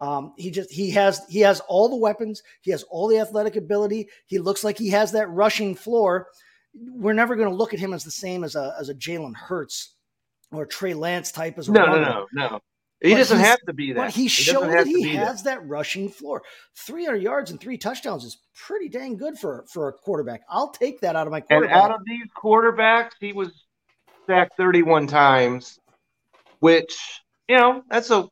Speaker 2: Um, he just he has he has all the weapons. He has all the athletic ability. He looks like he has that rushing floor. We're never going to look at him as the same as a as a Jalen Hurts or Trey Lance type as a
Speaker 3: No, no, no, no. He
Speaker 2: But
Speaker 3: doesn't have to be that.
Speaker 2: He,
Speaker 3: doesn't
Speaker 2: showed that he has that. rushing floor. 300 yards and three touchdowns is pretty dang good for for a quarterback. I'll take that out of my
Speaker 3: And
Speaker 2: quarterback.
Speaker 3: out of these quarterbacks, he was sacked 31 times, which you know that's a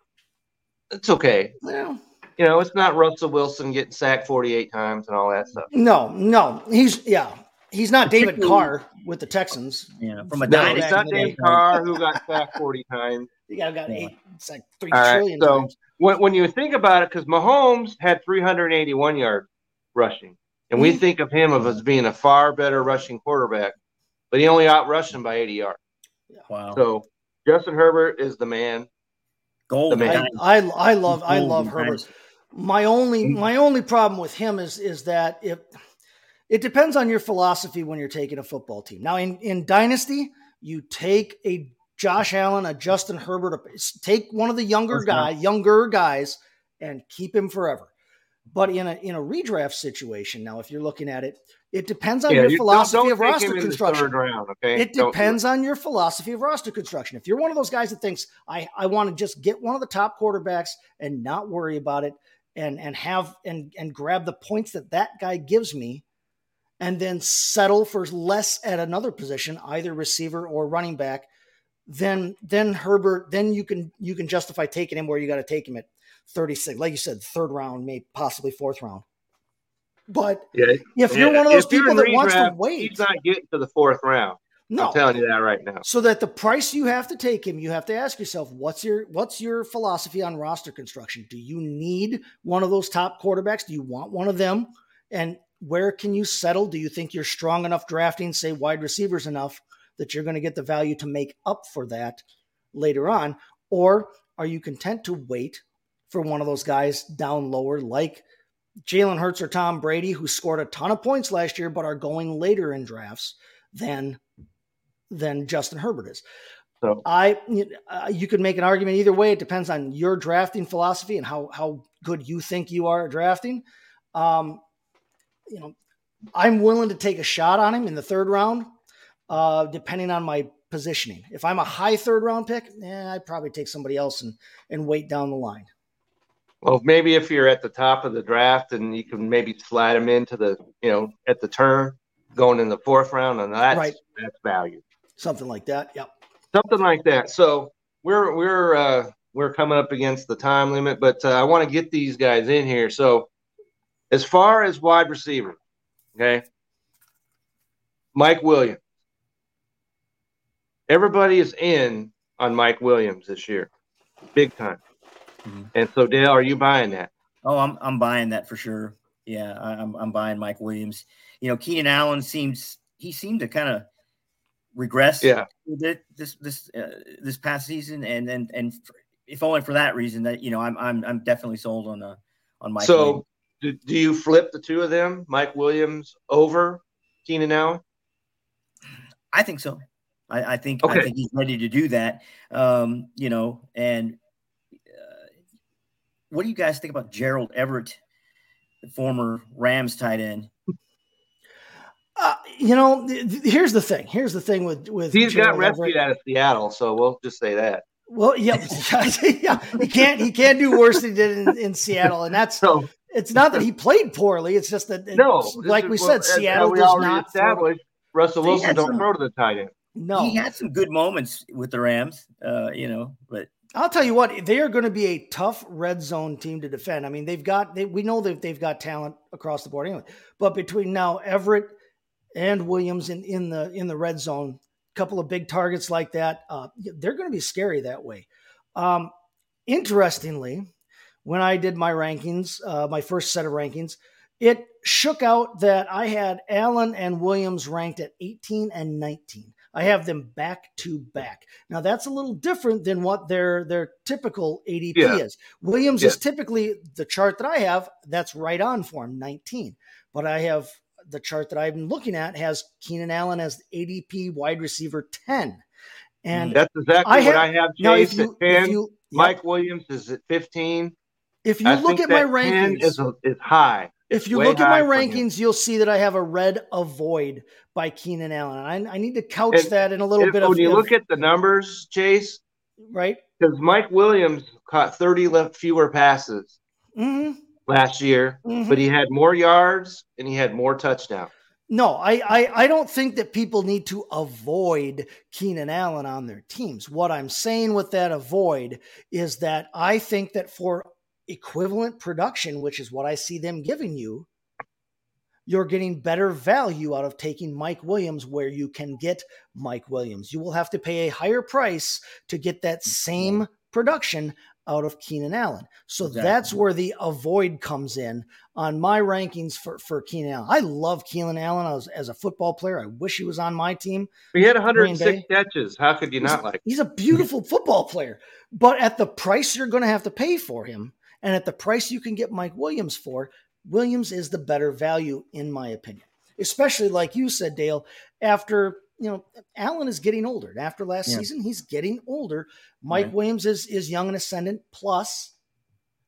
Speaker 3: it's okay.
Speaker 2: Well,
Speaker 3: You know, it's not Russell Wilson getting sacked 48 times and all that stuff.
Speaker 2: no, no, he's yeah, he's not David Carr with the Texans.
Speaker 9: Yeah, from a
Speaker 3: No,
Speaker 9: dynasty
Speaker 3: it's not
Speaker 2: back in the
Speaker 3: Dave
Speaker 2: day.
Speaker 3: Carr who got sacked 40 times.
Speaker 2: The guy got
Speaker 9: Yeah.
Speaker 2: eight. It's like three
Speaker 3: All right,
Speaker 2: trillion
Speaker 3: so-
Speaker 2: times.
Speaker 3: When, when you think about it, because Mahomes had 381 yards rushing, and we
Speaker 2: Mhm.
Speaker 3: think of him of as being a far better rushing quarterback, but he only outrushed him by 80 yards.
Speaker 9: Wow.
Speaker 3: So Justin Herbert is the man.
Speaker 9: Gold.
Speaker 2: I, I I love I love Herbert. My only
Speaker 3: Mm-hmm.
Speaker 2: my only problem with him is is that if it depends on your philosophy when you're taking a football team. Now in in dynasty, you take a Josh Allen, a Justin Herbert, a- take one of the younger
Speaker 9: First
Speaker 2: guy, younger guys, and keep him forever. But in a in a redraft situation, now if you're looking at it, it depends on
Speaker 3: Yeah,
Speaker 2: your
Speaker 3: you- don't-
Speaker 2: philosophy
Speaker 3: don't
Speaker 2: of roster construction.
Speaker 3: round, okay?
Speaker 2: It
Speaker 3: Don't
Speaker 2: depends on your philosophy of roster construction. If you're one of those guys that thinks I, I want to just get one of the top quarterbacks and not worry about it and and have and and grab the points that that guy gives me and then settle for less at another position, either receiver or running back, then then Herbert, then you can you can justify taking him where you got to take him at 36. Like you said, third round, maybe possibly fourth round. But
Speaker 3: Yeah,
Speaker 2: if you're
Speaker 3: yeah,
Speaker 2: one of those
Speaker 3: if
Speaker 2: people that wants to wait,
Speaker 3: he's not getting to the fourth round.
Speaker 2: no,
Speaker 3: I'm telling you that right now.
Speaker 2: so that the price you have to take him, you have to ask yourself, what's your what's your philosophy on roster construction? Do you need one of those top quarterbacks? Do you want one of them? And where can you settle? Do you think you're strong enough drafting, say wide receivers enough that you're going to get the value to make up for that later on? Or are you content to wait for one of those guys down lower, like Jalen Hurts or Tom Brady, who scored a ton of points last year, but are going later in drafts than than Justin Herbert is.
Speaker 3: So
Speaker 2: I uh, you could make an argument either way. It depends on your drafting philosophy and how how good you think you are at drafting. Um, you know, I'm willing to take a shot on him in the third round, uh, depending on my positioning. If I'm a high third round pick, eh, I'd probably take somebody else and and wait down the line.
Speaker 3: Well, maybe if you're at the top of the draft and you can maybe slide him into the, you know, at the turn, going in the fourth round, and that's
Speaker 2: Right.
Speaker 3: that's value,
Speaker 2: Something like that. Yep.
Speaker 3: something like that. So we're we're uh, we're coming up against the time limit, but uh, I want to get these guys in here. So as far as wide receiver, okay, Mike Williams. Everybody is in on Mike Williams this year, big time.
Speaker 9: Mhm.
Speaker 3: And so, Dale, are you buying that?
Speaker 9: Oh, I'm I'm buying that for sure. Yeah, I, I'm I'm buying Mike Williams. You know, Keenan Allen seems he seemed to kind of regress.
Speaker 3: Yeah.
Speaker 9: this this uh, this past season, and and and if only for that reason, that you know, I'm I'm I'm definitely sold on uh on Mike.
Speaker 3: so,
Speaker 9: Williams.
Speaker 3: do, do you flip the two of them, Mike Williams over Keenan Allen?
Speaker 9: I think so. I, I think
Speaker 3: Okay.
Speaker 9: I think he's ready to do that. Um, you know, and what do you guys think about Gerald Everett, the former Rams tight end?
Speaker 2: Uh, you know, th- th- here's the thing. Here's the thing with with
Speaker 3: He's got rescued
Speaker 2: Everett.
Speaker 3: out of Seattle, so we'll just say that.
Speaker 2: Well, yeah, yeah, he can't he can't do worse than he did in, in Seattle, and that's
Speaker 3: So,
Speaker 2: it's not that he played poorly. It's just that
Speaker 3: no,
Speaker 2: it's- like
Speaker 3: is
Speaker 2: we
Speaker 3: what-
Speaker 2: said,
Speaker 3: as
Speaker 2: Seattle
Speaker 3: we
Speaker 2: does
Speaker 3: already
Speaker 2: not throw-
Speaker 3: established. Russell Wilson don't
Speaker 9: some-
Speaker 3: throw to the tight end.
Speaker 2: No,
Speaker 9: He had some good moments with the Rams, uh, you know, but
Speaker 2: I'll tell you what, they are going to be a tough red zone team to defend. I mean, they've got they, we know that they've got talent across the board anyway. But between now Everett and Williams in, in the in the red zone, a couple of big targets like that, uh, they're going to be scary that way. Um, interestingly, when I did my rankings, uh, my first set of rankings, it shook out that I had Allen and Williams ranked at 18 and 19. I have them back to back. Now that's a little different than what their their typical ADP
Speaker 3: Yeah.
Speaker 2: is. Williams
Speaker 3: Yeah.
Speaker 2: is typically the chart that I have that's right on for him 19. But I have the chart that I've been looking at has Keenan Allen as ADP wide receiver 10. And
Speaker 3: That's exactly
Speaker 2: I
Speaker 3: what I have. Chase
Speaker 2: you
Speaker 3: at ten.
Speaker 2: if you yep.
Speaker 3: Mike Williams is at fifteen.
Speaker 2: if you
Speaker 3: I
Speaker 2: look at my
Speaker 3: 10
Speaker 2: rankings
Speaker 3: is, a, is high.
Speaker 2: If you
Speaker 3: way
Speaker 2: look at my
Speaker 3: high for him.
Speaker 2: rankings, you'll see that I have a red avoid by Keenan Allen. I, I need to couch
Speaker 3: And
Speaker 2: that in a little bit of
Speaker 3: when you look at the numbers, Chase,
Speaker 2: right.
Speaker 3: because Mike Williams caught 30 left fewer passes
Speaker 2: hmm
Speaker 3: last year,
Speaker 2: Mhm.
Speaker 3: but he had more yards and he had more touchdowns.
Speaker 2: No, I, I I don't think that people need to avoid Keenan Allen on their teams. What I'm saying with that avoid is that I think that for equivalent production, which is what I see them giving you, you're getting better value out of taking Mike Williams where you can get Mike Williams. You will have to pay a higher price to get that mm-hmm. same production out of Keenan Allen. So
Speaker 9: Exactly.
Speaker 2: that's where the avoid comes in on my rankings for, for Keenan Allen. I love Keenan Allen as, as a football player. I wish he was on my team.
Speaker 3: He had 106 catches. How could you not like?
Speaker 2: He's a beautiful football player, but at the price you're going to have to pay for him, and at the price you can get Mike Williams for, Williams is the better value in my opinion. Especially like you said, Dale. After you know, Allen is getting older. After last
Speaker 9: Yeah.
Speaker 2: season, he's getting older. Mike
Speaker 9: Right.
Speaker 2: Williams is is young and ascendant. Plus,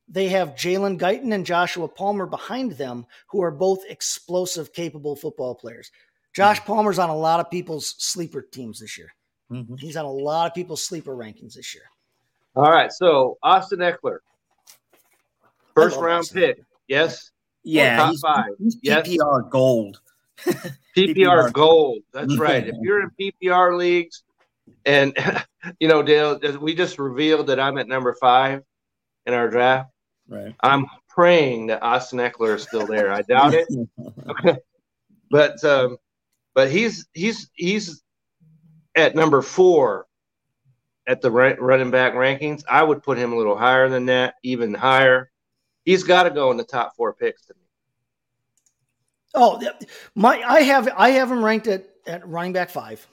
Speaker 2: they have Jalen Guyton and Joshua Palmer behind them, who are both explosive, capable football players. Josh Palmer's on a lot of people's sleeper teams this year.
Speaker 9: Mhm.
Speaker 2: He's on a lot of people's sleeper rankings this year.
Speaker 3: All right, so Austin Ekeler, first round
Speaker 2: Austin
Speaker 3: pick. Yes,
Speaker 9: Yeah,
Speaker 3: top
Speaker 9: he's,
Speaker 3: five.
Speaker 9: he's
Speaker 3: Yes.
Speaker 9: PPR gold.
Speaker 3: PPR
Speaker 9: PPR.
Speaker 3: gold. That's right. If you're in PPR leagues, and you know, Dale, we just revealed that I'm at number five in our draft.
Speaker 9: Right.
Speaker 3: I'm praying that Austin Ekeler is still there. I doubt it, but um, but he's he's he's at number four at the running back rankings. I would put him a little higher than that, even higher. He's got to go in the top four picks to me.
Speaker 2: Oh, my I have I have him ranked at at running back five.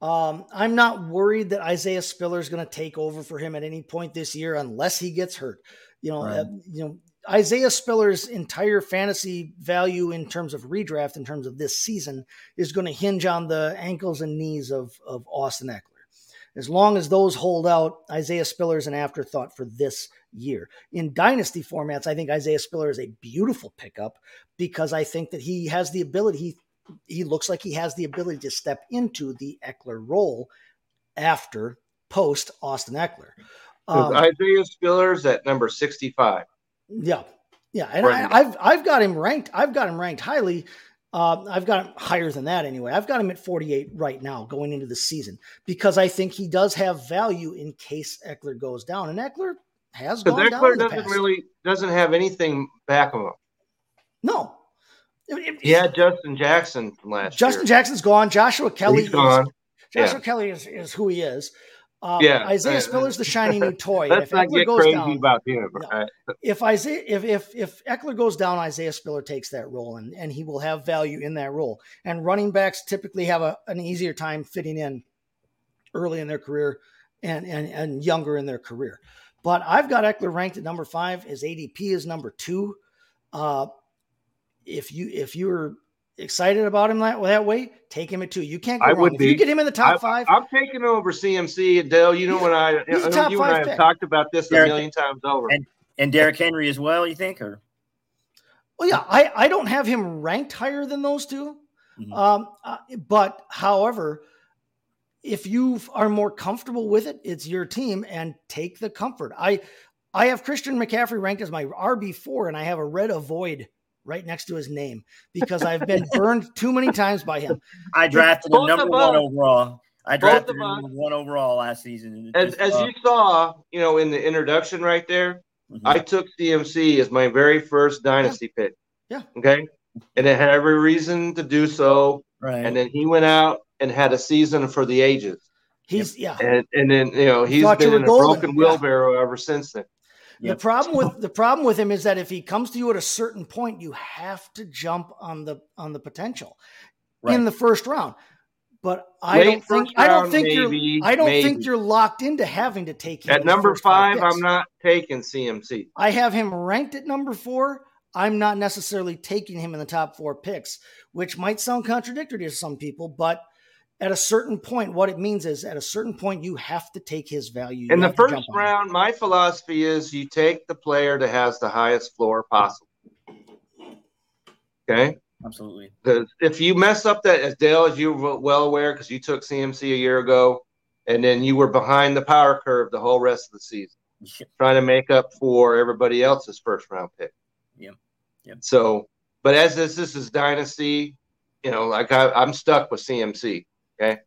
Speaker 2: Um, I'm not worried that Isaiah Spiller is going to take over for him at any point this year unless he gets hurt. You know,
Speaker 9: Right.
Speaker 2: uh, you know Isaiah Spiller's entire fantasy value in terms of redraft, in terms of this season, is going to hinge on the ankles and knees of of Austin Ekeler. As long as those hold out, Isaiah Spiller is an afterthought for this year. In dynasty formats, I think Isaiah Spiller is a beautiful pickup because I think that he has the ability. He he looks like he has the ability to step into the Ekeler role after post Austin
Speaker 3: Ekeler.
Speaker 2: Um,
Speaker 3: Isaiah Spiller's at number 65.
Speaker 2: yeah, yeah, and
Speaker 3: Right.
Speaker 2: I, I've I've got him ranked. I've got him ranked highly. Uh, I've got him higher than that anyway. I've got him at 48 right now going into the season because I think he does have value in case Ekeler goes down, and Ekeler has gone down Ekeler
Speaker 3: doesn't
Speaker 2: past.
Speaker 3: really doesn't have anything back of him.
Speaker 2: no. It- it-
Speaker 3: He had Justin Jackson from last
Speaker 2: Justin
Speaker 3: year.
Speaker 2: Jackson's gone. Joshua Kelley
Speaker 3: He's gone.
Speaker 2: Joshua
Speaker 3: Yeah.
Speaker 2: Kelley is, is who he is. Um,
Speaker 3: Yeah.
Speaker 2: Isaiah
Speaker 3: Uh,
Speaker 2: Spiller's the shiny new toy.
Speaker 3: Let's
Speaker 2: if
Speaker 3: not
Speaker 2: Ekeler
Speaker 3: get crazy
Speaker 2: down,
Speaker 3: about him.
Speaker 2: No.
Speaker 3: Right?
Speaker 2: if Isaiah if if if Ekeler goes down, Isaiah Spiller takes that role and, and he will have value in that role. And running backs typically have a, an easier time fitting in early in their career and, and and younger in their career. But I've got Ekeler ranked at number five. His ADP is number two. Uh, if you if you're excited about him that, that way, take him at two. You can't go
Speaker 3: I
Speaker 2: wrong.
Speaker 3: would
Speaker 2: if you get him in the top
Speaker 3: I-
Speaker 2: five,
Speaker 3: I'm taking over CMC and Dale. You know when I, you, know, you and I have
Speaker 2: pick.
Speaker 3: talked about this a million times over.
Speaker 9: And- And Derrick Henry as well, you think? Or
Speaker 2: Well, yeah, I, I don't have him ranked higher than those 2
Speaker 9: Mhm.
Speaker 2: Um, uh, but however, if you are more comfortable with it, it's your team and take the comfort. I I have Christian McCaffrey ranked as my RB four, and I have a red avoid right next to his name because I've been burned too many times by him.
Speaker 9: I drafted
Speaker 3: Both
Speaker 9: him number
Speaker 3: of
Speaker 9: one overall. I drafted him number one overall last season.
Speaker 3: as
Speaker 9: just,
Speaker 3: as
Speaker 9: uh,
Speaker 3: you saw, you know, in the introduction right there,
Speaker 9: mhm.
Speaker 3: I took CMC as my very first dynasty pick.
Speaker 2: Yeah.
Speaker 3: Okay. And it had every reason to do so.
Speaker 9: right.
Speaker 3: And then he went out and had a season for the ages.
Speaker 2: He's yeah.
Speaker 3: And and then you know he's
Speaker 2: Thought
Speaker 3: been in a
Speaker 2: golden.
Speaker 3: broken
Speaker 2: Yeah.
Speaker 3: wheelbarrow ever since then.
Speaker 2: The
Speaker 9: Yep.
Speaker 2: problem with the problem with him is that if he comes to you at a certain point, you have to jump on the on the potential
Speaker 9: Right.
Speaker 2: in the first round. But I
Speaker 3: Late
Speaker 2: don't think
Speaker 3: first
Speaker 2: I don't think
Speaker 3: maybe,
Speaker 2: you're I don't think you're locked into having to take him
Speaker 3: At number
Speaker 2: five
Speaker 3: five. I'm not taking CMC.
Speaker 2: I have him ranked at number four. I'm not necessarily taking him in the top four picks, which might sound contradictory to some people, but at a certain point, what it means is at a certain point, you have to take his value. You
Speaker 3: In the first
Speaker 2: jump him.
Speaker 3: round, my philosophy is you take the player that has the highest floor possible. Okay.
Speaker 9: Absolutely.
Speaker 3: Because if you mess up that, as Dale, as you're well aware, because you took CMC a year ago, and then you were behind the power curve the whole rest of the season, trying to make up for everybody else's first round pick.
Speaker 9: Yeah. Yeah.
Speaker 3: So, but as this this is dynasty, you know, like I, I'm stuck with CMC. Okay,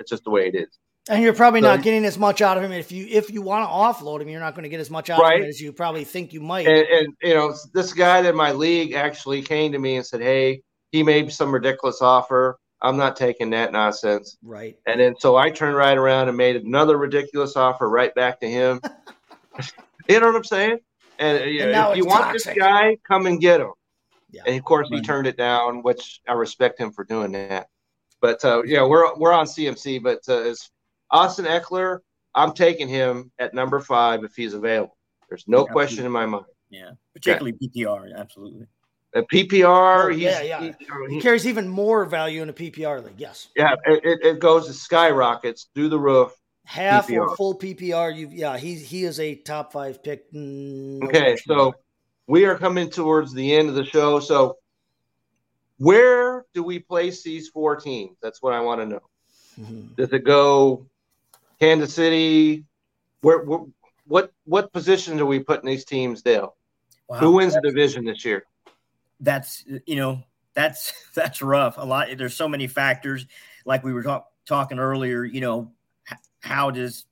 Speaker 3: it's just the way it is.
Speaker 2: And you're probably
Speaker 3: So-
Speaker 2: not getting as much out of him if you if you want to offload him. You're not going to get as much out of
Speaker 3: Right.
Speaker 2: him as you probably think you might.
Speaker 3: And, and you know, this guy in my league actually came to me and said, "Hey, he made some ridiculous offer. I'm not taking that nonsense."
Speaker 2: right.
Speaker 3: And then so I turned right around and made another ridiculous offer right back to him. you know what I'm saying? And, uh, you
Speaker 2: And
Speaker 3: if you
Speaker 2: it's
Speaker 3: want
Speaker 2: toxic.
Speaker 3: this guy, come and get him.
Speaker 2: Yeah.
Speaker 3: And of course, he
Speaker 9: Right.
Speaker 3: turned it down, which I respect him for doing that. But uh, yeah, we're we're on CMC. But uh, as Austin Ekeler, I'm taking him at number five if he's available. There's no
Speaker 9: Yeah,
Speaker 3: question in my mind.
Speaker 9: Yeah, particularly PPR. Absolutely.
Speaker 3: A PPR,
Speaker 2: Oh,
Speaker 3: he's,
Speaker 2: yeah, yeah.
Speaker 3: he-
Speaker 2: He
Speaker 3: he-
Speaker 2: carries even more value in a PPR league. Yes.
Speaker 3: yeah, it, it- it goes to skyrockets through the roof.
Speaker 2: Half or full PPR. You yeah, he he is a top five pick. No
Speaker 3: Okay, so we are coming towards the end of the show. So, where do we place these four teams? That's what I want to know.
Speaker 2: Mhm.
Speaker 3: Does it go Kansas City? Where, where what what position do we put in these teams, Dale?
Speaker 9: Wow.
Speaker 3: Who wins the division this year?
Speaker 9: that's you know that's that's rough a lot there's so many factors like we were talk, talking earlier you know how does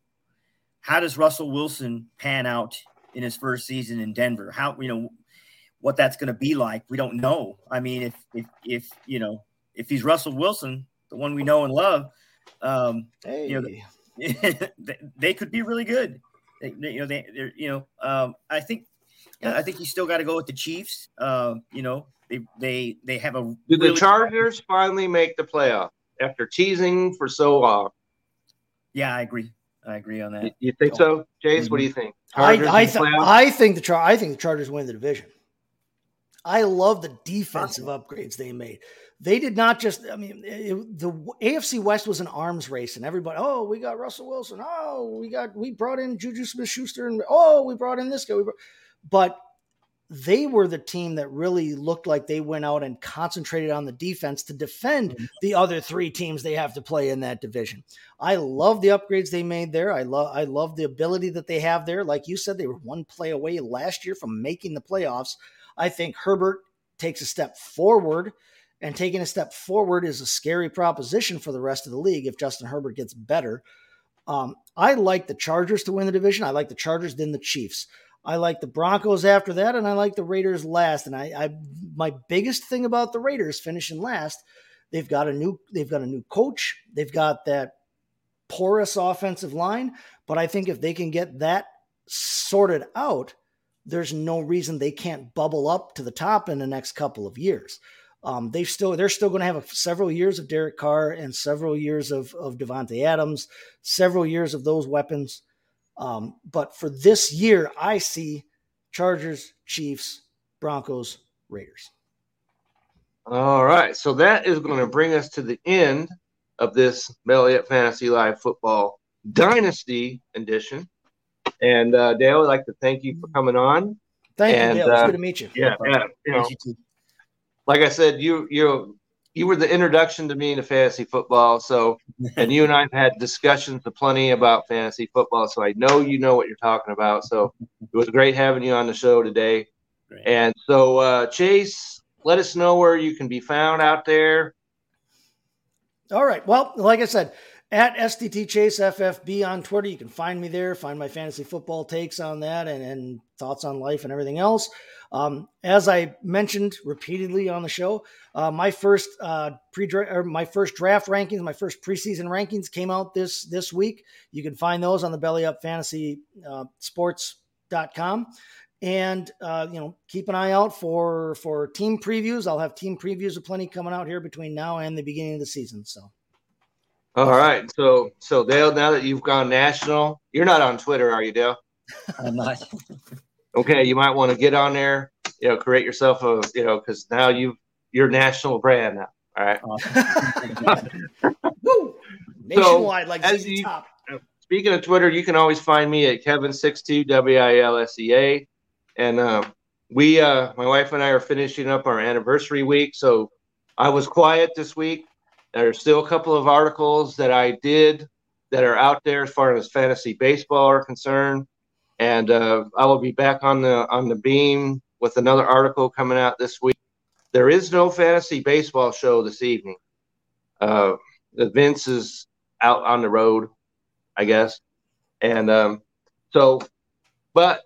Speaker 9: how does russell wilson pan out in his first season in denver how you know what that's going to be like we don't know i mean if if if you know if he's russell wilson the one we know and love um
Speaker 2: Hey,
Speaker 9: you know, they, they could be really good. They, they- you know, they, they're, you know, um, I think, I think you still got to go with the Chiefs. Uh, you know, they, they, they have a.
Speaker 3: Do the
Speaker 9: really-
Speaker 3: Chargers finally make the playoff after teasing for so long?
Speaker 9: Yeah, I agree. I agree on that.
Speaker 3: you think so, Jace? What do you think?
Speaker 2: I
Speaker 3: Chargers
Speaker 2: I,
Speaker 3: in
Speaker 2: th- I think the Char- I think the Chargers win the division. I love the defensive upgrades they made. They did not just. I mean, it- the AFC West was an arms race, and everybody. Oh, we got Russell Wilson. Oh, we got we brought in Juju Smith-Schuster, and oh, we brought in this guy. Brought, but they were the team that really looked like they went out and concentrated on the defense to defend mm-hmm. the other three teams they have to play in that division. I love the upgrades they made there. I love I love the ability that they have there. Like you said, they were one play away last year from making the playoffs. I think Herbert takes a step forward, and taking a step forward is a scary proposition for the rest of the league if Justin Herbert gets better. Um, I like the Chargers to win the division. I like the Chargers, then the Chiefs. I like the Broncos after that, and I like the Raiders last. And I, I my biggest thing about the Raiders finishing last, they've got a new they've got a new coach. They've got that porous offensive line, but I think if they can get that sorted out, there's no reason they can't bubble up to the top in the next couple of years. Um, they still they're still going to have a, several years of Derek Carr and several years of of Davante Adams, several years of those weapons. Um, but for this year, I see Chargers, Chiefs, Broncos, Raiders.
Speaker 3: All right. So that is going to bring us to the end of this Belly Up Fantasy Live Football Dynasty edition. And uh, Dale, I'd like to thank you for coming on.
Speaker 2: Thank
Speaker 3: And,
Speaker 2: you, Dale. It's
Speaker 3: uh,
Speaker 2: good to meet you.
Speaker 3: Yeah, yeah. You know, like I said, you you you were the introduction to me into fantasy football. So, and you and I've had discussions plenty about fantasy football. So I know you know what you're talking about. So it was great having you on the show today.
Speaker 9: Great.
Speaker 3: And so, uh, Chase, let us know where you can be found out there.
Speaker 2: All right. Well, like I said, at SDT Chase FFB on Twitter, you can find me there, find my fantasy football takes on that and, and thoughts on life and everything else. Um, as I mentioned repeatedly on the show, uh, my first uh, pre or my first draft rankings, my first preseason rankings came out this this week. You can find those on the Belly Up Fantasy uh, Sports.com. And uh, you know, keep an eye out for for team previews. I'll have team previews of plenty coming out here between now and the beginning of the season. So
Speaker 3: All right. So, so Dale, now that you've gone national, you're not on Twitter, are you, Dale?
Speaker 9: I'm not.
Speaker 3: Okay, you might want to get on there. You know, create yourself a you know because now you you're national brand now. All right.
Speaker 2: Woo! Nationwide, like
Speaker 3: as you-
Speaker 2: Top.
Speaker 3: Speaking of Twitter, you can always find me at Kevin62 W I L S E A, and um, we, uh, my wife and I, are finishing up our anniversary week. So I was quiet this week. There's still a couple of articles that I did that are out there as far as fantasy baseball are concerned. And uh, I will be back on the on the beam with another article coming out this week. There is no fantasy baseball show this evening. Uh, Vince is out on the road, I guess, and um, so, but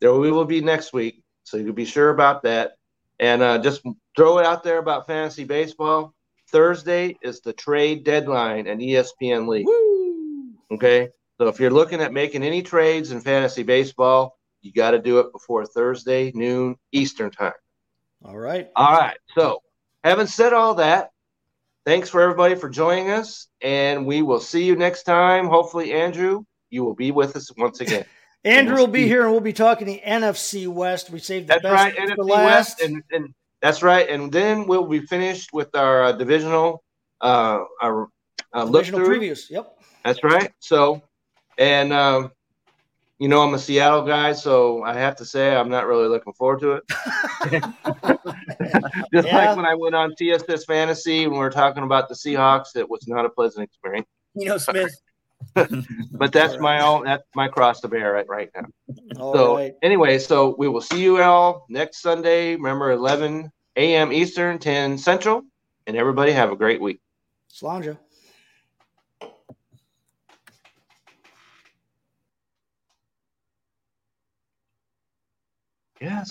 Speaker 3: there we will be next week. So you can be sure about that. And uh, just throw it out there about fantasy baseball. Thursday is the trade deadline and ESPN League.
Speaker 2: Woo!
Speaker 3: Okay. So if you're looking at making any trades in fantasy baseball, you got to do it before Thursday, noon Eastern time.
Speaker 2: All right.
Speaker 3: All right. So, having said all that, thanks for everybody for joining us. And we will see you next time. Hopefully, Andrew, you will be with us once again.
Speaker 2: Andrew will be here and we'll be talking the NFC West. We saved the
Speaker 3: That's
Speaker 2: best
Speaker 3: right,
Speaker 2: for
Speaker 3: NFC
Speaker 2: last.
Speaker 3: West, and, and that's right, and then we'll be finished with our uh, divisional uh, our uh, look
Speaker 2: Divisional previews. Yep.
Speaker 3: That's right. So, and um, you know, I'm a Seattle guy, so I have to say I'm not really looking forward to it. Just
Speaker 2: Yeah.
Speaker 3: like when I went on TSS Fantasy when we were talking about the Seahawks, it was not a pleasant experience.
Speaker 9: You know, Smith.
Speaker 3: But that's my own that's my cross to bear right, right now.
Speaker 2: All
Speaker 3: so
Speaker 2: right.
Speaker 3: anyway, so we will see you all next Sunday. Remember 11 a.m. Eastern, 10 Central, and everybody have a great week.
Speaker 2: Slanja.
Speaker 3: Yes.